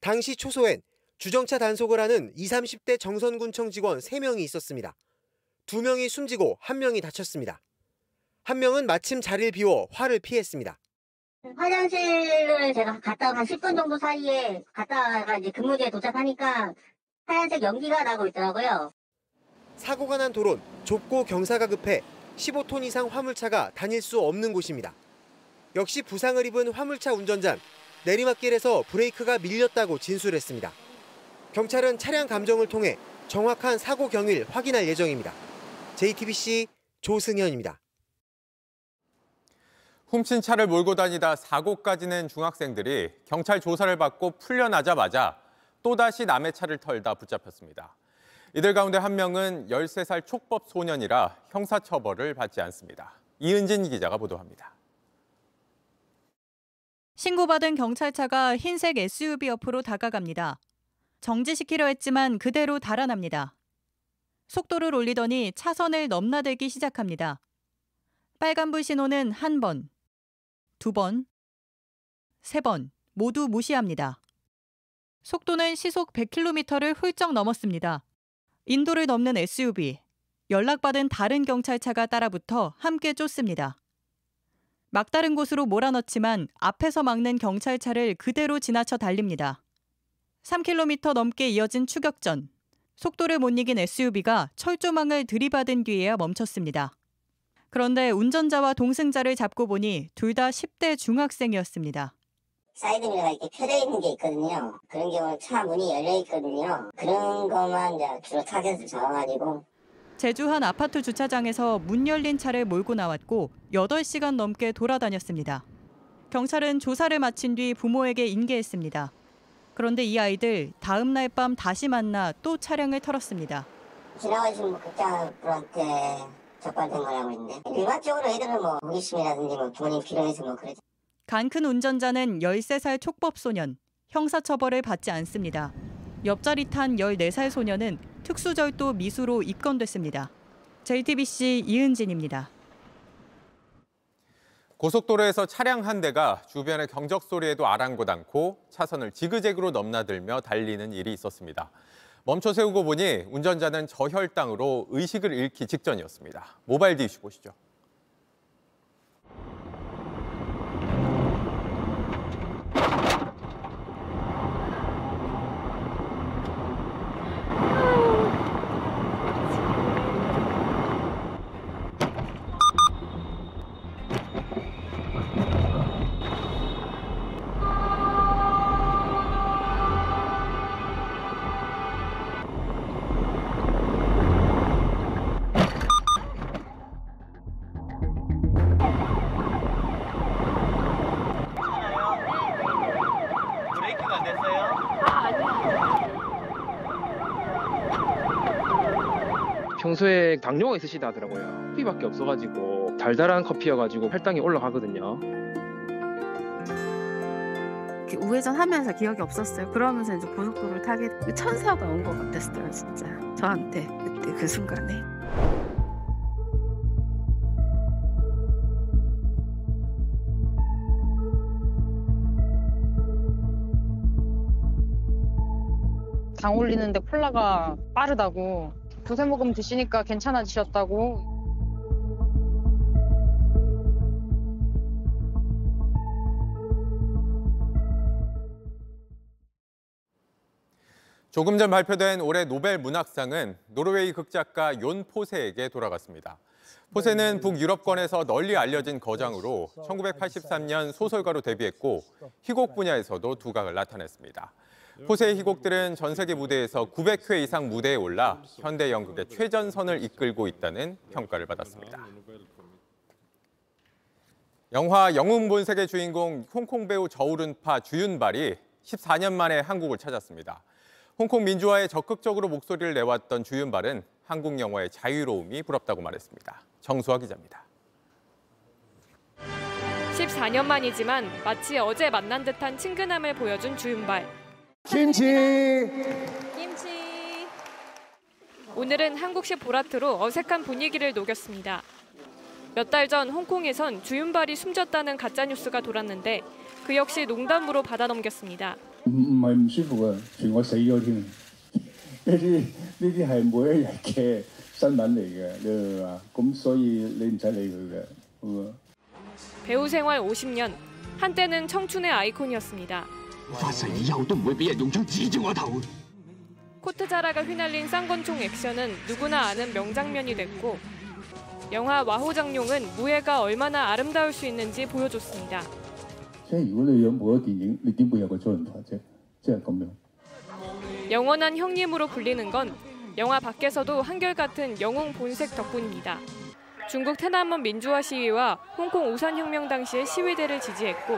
당시 초소엔 주정차 단속을 하는 20, 30대 정선군청 직원 3명이 있었습니다. 2명이 숨지고 1명이 다쳤습니다. 한 명은 마침 자리를 비워 화를 피했습니다. 화장실을 제가 갔다 한 10분 정도 사이에 갔다가 이제 근무지에 도착하니까 하얀색 연기가 나고 있더라고요. 사고가 난 도로는 좁고 경사가 급해 15톤 이상 화물차가 다닐 수 없는 곳입니다. 역시 부상을 입은 화물차 운전자는 내리막길에서 브레이크가 밀렸다고 진술했습니다. 경찰은 차량 감정을 통해 정확한 사고 경위를 확인할 예정입니다. JTBC 조승현입니다. 훔친 차를 몰고 다니다 사고까지 낸 중학생들이 경찰 조사를 받고 풀려나자마자 또다시 남의 차를 털다 붙잡혔습니다. 이들 가운데 한 명은 13살 촉법 소년이라 형사처벌을 받지 않습니다. 이은진 기자가 보도합니다. 신고받은 경찰차가 흰색 SUV 옆으로 다가갑니다. 정지시키려 했지만 그대로 달아납니다. 속도를 올리더니 차선을 넘나들기 시작합니다. 빨간불 신호는 한 번, 두 번, 세 번 모두 무시합니다. 속도는 시속 100km를 훌쩍 넘었습니다. 인도를 넘는 SUV, 연락받은 다른 경찰차가 따라붙어 함께 쫓습니다. 막다른 곳으로 몰아넣지만 앞에서 막는 경찰차를 그대로 지나쳐 달립니다. 3km 넘게 이어진 추격전. 속도를 못 이긴 SUV가 철조망을 들이받은 뒤에야 멈췄습니다. 그런데 운전자와 동승자를 잡고 보니 둘 다 10대 중학생이었습니다. 사이드미러가 이렇게 펴져 있는 게 있거든요. 그런 경우는 차 문이 열려 있거든요. 그런 것만 이제 주로 타겟을 잡아가지고 제주 한 아파트 주차장에서 문 열린 차를 몰고 나왔고 8시간 넘게 돌아다녔습니다. 경찰은 조사를 마친 뒤 부모에게 인계했습니다. 그런데 이 아이들 다음 날 밤 다시 만나 또 차량을 털었습니다. 지나가신 뭐 극장분한테 적발된 거라고 있는데 일반적으로 애들은 뭐 호기심이라든지 뭐 부모님 필요해서 뭐 그러죠. 간큰 운전자는 13살 촉법 소년, 형사처벌을 받지 않습니다. 옆자리 탄 14살 소년은 특수절도 미수로 입건됐습니다. JTBC 이은진입니다. 고속도로에서 차량 한 대가 주변의 경적 소리에도 아랑곳 않고 차선을 지그재그로 넘나들며 달리는 일이 있었습니다. 멈춰 세우고 보니 운전자는 저혈당으로 의식을 잃기 직전이었습니다. 모바일 디슈 보시죠. 당뇨가 있으시다 하더라고요. 커피밖에 없어가지고 달달한 커피여가지고 혈당이 올라가거든요. 이렇게 우회전 하면서 기억이 없었어요. 그러면서 이제 고속도로를 타게 그 천사가 온 것 같았어요, 진짜. 저한테 그때 그 순간에. 당 올리는데 콜라가 빠르다고 두세 모금 드시니까 괜찮아지셨다고 조금 전 발표된 올해 노벨 문학상은 노르웨이 극작가 욘 포세에게 돌아갔습니다. 포세는 북유럽권에서 널리 알려진 거장으로 1983년 소설가로 데뷔했고 희곡 분야에서도 두각을 나타냈습니다. 포세의 희곡들은 전 세계 무대에서 900회 이상 무대에 올라 현대 연극의 최전선을 이끌고 있다는 평가를 받았습니다. 영화 영웅 본색의 주인공 홍콩 배우 저우른파 주윤발이 14년 만에 한국을 찾았습니다. 홍콩 민주화에 적극적으로 목소리를 내왔던 주윤발은 한국 영화의 자유로움이 부럽다고 말했습니다. 정수아 기자입니다. 14년 만이지만 마치 어제 만난 듯한 친근함을 보여준 주윤발. 김치. 김치. 오늘은 한국식 보라트로 어색한 분위기를 녹였습니다. 몇 달 전 홍콩에선 주윤발이 숨졌다는 가짜 뉴스가 돌았는데 그 역시 농담으로 받아 넘겼습니다. 배우 생활 50년, 한때는 청춘의 아이콘이었습니다. 發誓以後都唔會俾人用槍指住我頭。 코트자라가 휘날린 쌍권총 액션은 누구나 아는 명장면이 됐고 영화 와호장룡은 무예가 얼마나 아름다울 수 있는지 보여줬습니다. 即係如果你有冇咗電影，你點會有個周潤發啫？即係咁樣。 영원한 형님으로 불리는 건 영화 밖에서도 한결같은 영웅 본색 덕분입니다. 중국 테난먼 민주화 시위와 홍콩 우산혁명 당시의 시위대를 지지했고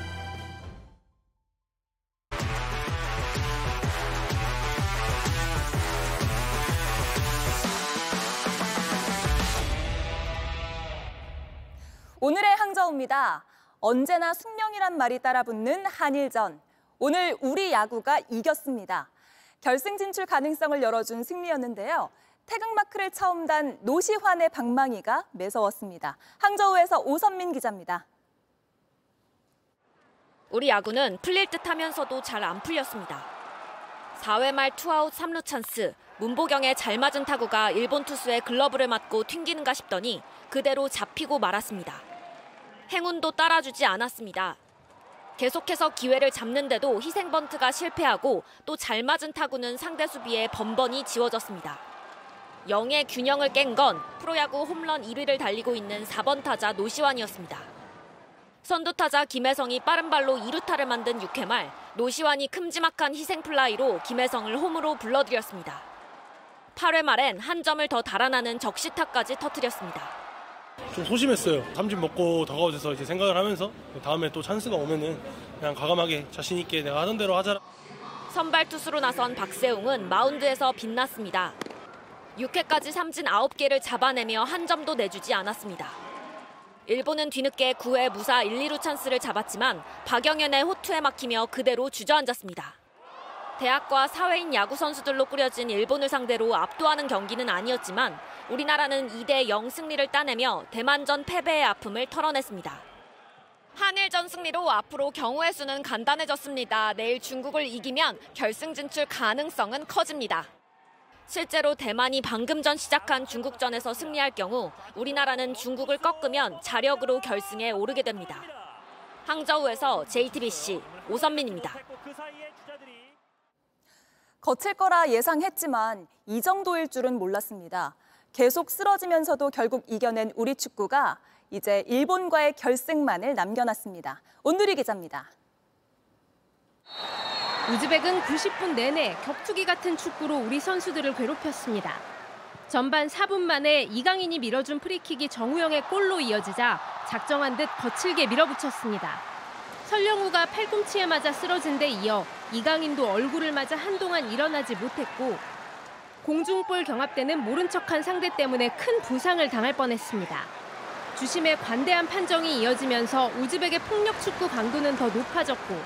오늘의 항저우입니다. 언제나 숙명이란 말이 따라붙는 한일전. 오늘 우리 야구가 이겼습니다. 결승 진출 가능성을 열어준 승리였는데요. 태극마크를 처음 단 노시환의 방망이가 매서웠습니다. 항저우에서 오선민 기자입니다. 우리 야구는 풀릴 듯 하면서도 잘 안 풀렸습니다. 4회 말 투아웃 3루 찬스. 문보경의 잘 맞은 타구가 일본 투수의 글러브를 맞고 튕기는가 싶더니 그대로 잡히고 말았습니다. 행운도 따라주지 않았습니다. 계속해서 기회를 잡는데도 희생 번트가 실패하고 또 잘 맞은 타구는 상대 수비에 번번이 지워졌습니다. 영의 균형을 깬 건 프로야구 홈런 1위를 달리고 있는 4번 타자 노시환이었습니다. 선두 타자 김혜성이 빠른 발로 2루타를 만든 6회 말 노시환이 큼지막한 희생 플라이로 김혜성을 홈으로 불러들였습니다. 8회 말엔 한 점을 더 달아나는 적시타까지 터뜨렸습니다. 좀 소심했어요. 삼진 먹고 더가웃에서 이제 생각을 하면서 다음에 또 찬스가 오면은 그냥 과감하게 자신 있게 내가 하던 대로 하자. 선발 투수로 나선 박세웅은 마운드에서 빛났습니다. 6회까지 삼진 9개를 잡아내며 한 점도 내주지 않았습니다. 일본은 뒤늦게 9회 무사 1, 2루 찬스를 잡았지만 박영현의 호투에 막히며 그대로 주저앉았습니다. 대학과 사회인 야구 선수들로 꾸려진 일본을 상대로 압도하는 경기는 아니었지만 우리나라는 2대 0 승리를 따내며 대만전 패배의 아픔을 털어냈습니다. 한일전 승리로 앞으로 경우의 수는 간단해졌습니다. 내일 중국을 이기면 결승 진출 가능성은 커집니다. 실제로 대만이 방금 전 시작한 중국전에서 승리할 경우 우리나라는 중국을 꺾으면 자력으로 결승에 오르게 됩니다. 항저우에서 JTBC 오선민입니다. 거칠 거라 예상했지만 이 정도일 줄은 몰랐습니다. 계속 쓰러지면서도 결국 이겨낸 우리 축구가 이제 일본과의 결승만을 남겨놨습니다. 온누리 기자입니다. 우즈벡은 90분 내내 격투기 같은 축구로 우리 선수들을 괴롭혔습니다. 전반 4분 만에 이강인이 밀어준 프리킥이 정우영의 골로 이어지자 작정한 듯 거칠게 밀어붙였습니다. 설령우가 팔꿈치에 맞아 쓰러진 데 이어 이강인도 얼굴을 맞아 한동안 일어나지 못했고 공중볼 경합대는 모른 척한 상대 때문에 큰 부상을 당할 뻔했습니다. 주심의 관대한 판정이 이어지면서 우즈벡의 폭력 축구 강도는 더 높아졌고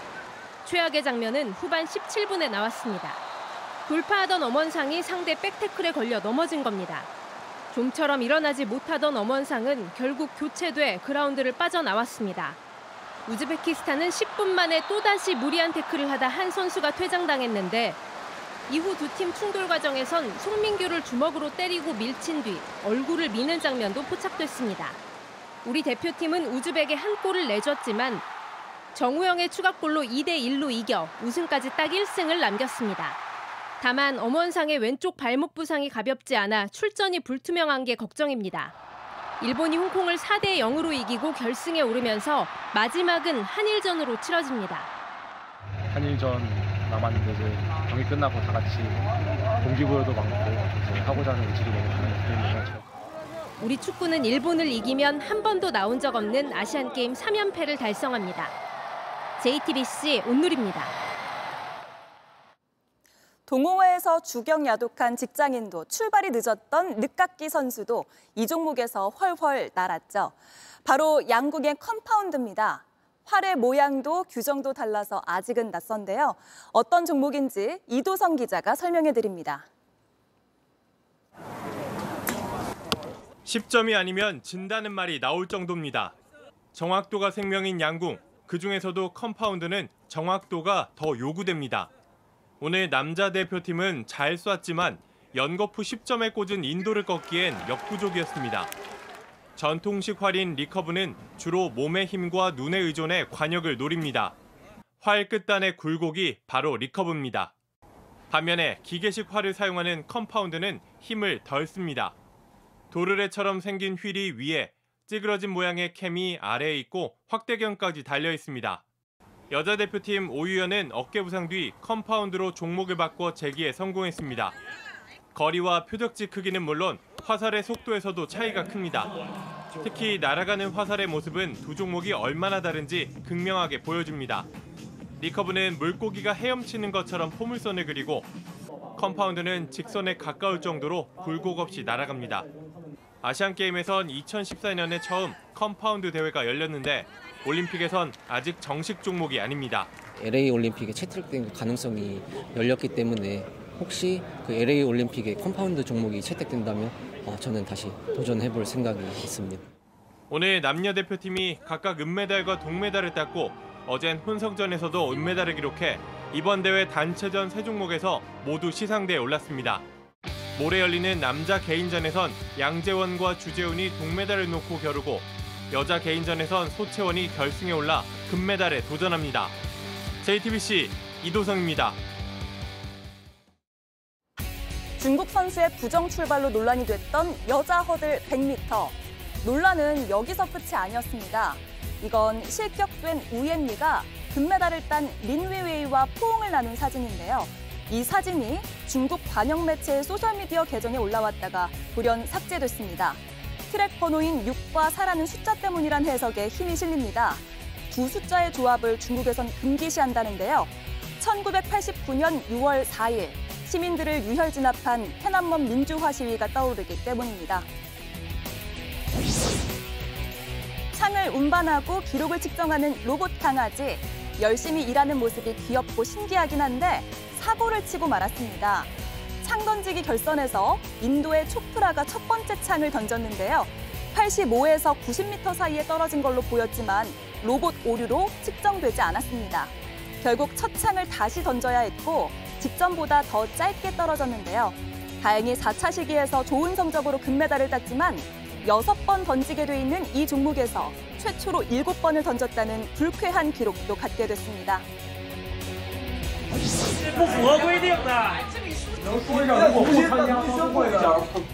최악의 장면은 후반 17분에 나왔습니다. 돌파하던 엄원상이 상대 백태클에 걸려 넘어진 겁니다. 좀처럼 일어나지 못하던 엄원상은 결국 교체돼 그라운드를 빠져나왔습니다. 우즈베키스탄은 10분 만에 또다시 무리한 태클을 하다 한 선수가 퇴장당했는데 이후 두 팀 충돌 과정에선 송민규를 주먹으로 때리고 밀친 뒤 얼굴을 미는 장면도 포착됐습니다. 우리 대표팀은 우즈벡에 한 골을 내줬지만 정우영의 추가골로 2대 1로 이겨 우승까지 딱 1승을 남겼습니다. 다만 엄원상의 왼쪽 발목 부상이 가볍지 않아 출전이 불투명한 게 걱정입니다. 일본이 홍콩을 4대 0으로 이기고 결승에 오르면서 마지막은 한일전으로 치러집니다. 한일전 남았는데 이제 경기 끝나고 다 같이 동기부여도 많고 이제 하고자 하는 의지도 너무 저- 우리 축구는 일본을 이기면 한 번도 나온 적 없는 아시안 게임 3연패를 달성합니다. JTBC 온누리입니다. 동호회에서 주경 야독한 직장인도 출발이 늦었던 늦깎이 선수도 이 종목에서 훨훨 날았죠. 바로 양궁의 컴파운드입니다. 활의 모양도 규정도 달라서 아직은 낯선데요. 어떤 종목인지 이도성 기자가 설명해 드립니다. 10점이 아니면 진다는 말이 나올 정도입니다. 정확도가 생명인 양궁, 그중에서도 컴파운드는 정확도가 더 요구됩니다. 오늘 남자 대표팀은 잘 쐈지만 연거푸 10점에 꽂은 인도를 꺾기엔 역부족이었습니다. 전통식 활인 리커브는 주로 몸의 힘과 눈에 의존해 과녁을 노립니다. 활 끝단의 굴곡이 바로 리커브입니다. 반면에 기계식 활을 사용하는 컴파운드는 힘을 덜 씁니다. 도르래처럼 생긴 휠이 위에 찌그러진 모양의 캠이 아래에 있고 확대경까지 달려 있습니다. 여자 대표팀 오유현은 어깨 부상 뒤 컴파운드로 종목을 바꿔 재기에 성공했습니다. 거리와 표적지 크기는 물론 화살의 속도에서도 차이가 큽니다. 특히 날아가는 화살의 모습은 두 종목이 얼마나 다른지 극명하게 보여줍니다. 리커브는 물고기가 헤엄치는 것처럼 포물선을 그리고 컴파운드는 직선에 가까울 정도로 굴곡 없이 날아갑니다. 아시안게임에선 2014년에 처음 컴파운드 대회가 열렸는데 올림픽에선 아직 정식 종목이 아닙니다. LA 올림픽에 채택될 가능성이 열렸기 때문에 혹시 그 LA 올림픽에 컴파운드 종목이 채택된다면 어, 저는 다시 도전해볼 생각이 있습니다. 오늘 남녀 대표팀이 각각 은메달과 동메달을 땄고 어젠 혼성전에서도 은메달을 기록해 이번 대회 단체전 세 종목에서 모두 시상대에 올랐습니다. 모레 열리는 남자 개인전에선 양재원과 주재훈이 동메달을 놓고 겨루고 여자 개인전에선 소채원이 결승에 올라 금메달에 도전합니다. JTBC 이도성입니다. 중국 선수의 부정 출발로 논란이 됐던 여자 허들 100m. 논란은 여기서 끝이 아니었습니다. 이건 실격된 우옌리가 금메달을 딴 린웨이웨이와 포옹을 나눈 사진인데요. 이 사진이 중국 관영 매체의 소셜미디어 계정에 올라왔다가 돌연 삭제됐습니다. 트랙 번호인 6과 4라는 숫자 때문이란 해석에 힘이 실립니다. 두 숫자의 조합을 중국에선 금기시한다는데요. 1989년 6월 4일 시민들을 유혈 진압한天安문 민주화 시위가 떠오르기 때문입니다. 창을 운반하고 기록을 측정하는 로봇 강아지. 열심히 일하는 모습이 귀엽고 신기하긴 한데 사고를 치고 말았습니다. 창 던지기 결선에서 인도의 초프라가 첫 번째 창을 던졌는데요. 85에서 90m 사이에 떨어진 걸로 보였지만 로봇 오류로 측정되지 않았습니다. 결국 첫 창을 다시 던져야 했고 직전보다 더 짧게 떨어졌는데요. 다행히 4차 시기에서 좋은 성적으로 금메달을 땄지만 6번 던지게 돼 있는 이 종목에서 최초로 7번을 던졌다는 불쾌한 기록도 갖게 됐습니다. 不符合规定的。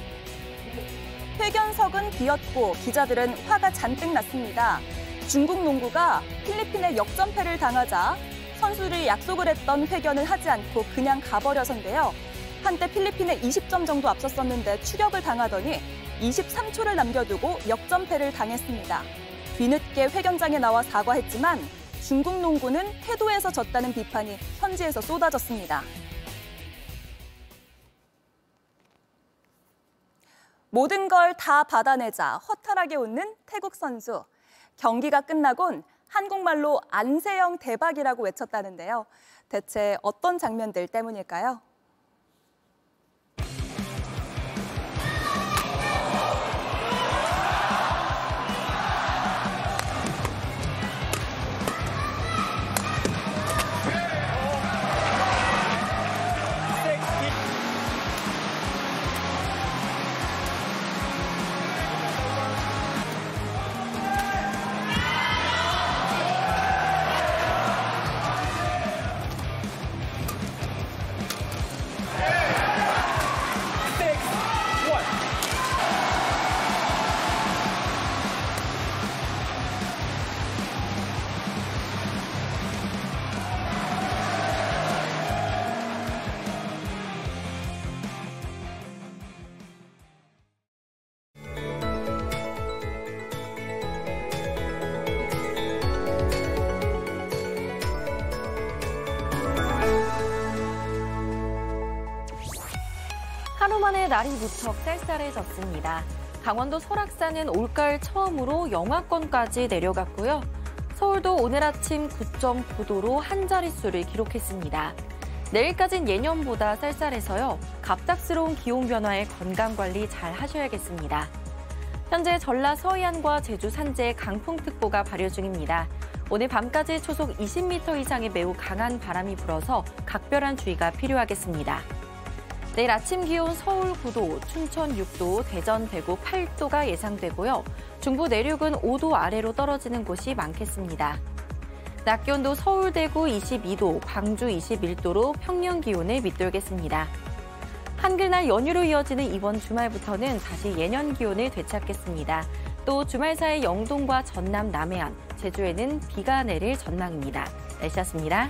회견석은 비었고 기자들은 화가 잔뜩 났습니다. 중국 농구가 필리핀에 역전패를 당하자 선수들이 약속을 했던 회견을 하지 않고 그냥 가버려서인데요. 한때 필리핀에 20점 정도 앞섰었는데 추격을 당하더니 23초를 남겨두고 역전패를 당했습니다. 뒤늦게 회견장에 나와 사과했지만 중국 농구는 태도에서 졌다는 비판이 현지에서 쏟아졌습니다. 모든 걸 다 받아내자 허탈하게 웃는 태국 선수. 경기가 끝나곤 한국말로 안세영 대박이라고 외쳤다는데요. 대체 어떤 장면들 때문일까요? 날이 무척 쌀쌀해졌습니다. 강원도 설악산은 올가을 처음으로 영하권까지 내려갔고요. 서울도 오늘 아침 9.9도로 한 자릿수를 기록했습니다. 내일까진 예년보다 쌀쌀해서요. 갑작스러운 기온 변화에 건강 관리 잘 하셔야겠습니다. 현재 전라 서해안과 제주 산지에 강풍특보가 발효 중입니다. 오늘 밤까지 초속 20m 이상의 매우 강한 바람이 불어서 각별한 주의가 필요하겠습니다. 내일 아침 기온 서울 9도, 춘천 6도, 대전, 대구 8도가 예상되고요. 중부 내륙은 5도 아래로 떨어지는 곳이 많겠습니다. 낮 기온도 서울, 대구 22도, 광주 21도로 평년 기온을 밑돌겠습니다. 한글날 연휴로 이어지는 이번 주말부터는 다시 예년 기온을 되찾겠습니다. 또 주말 사이 영동과 전남, 남해안, 제주에는 비가 내릴 전망입니다. 날씨였습니다.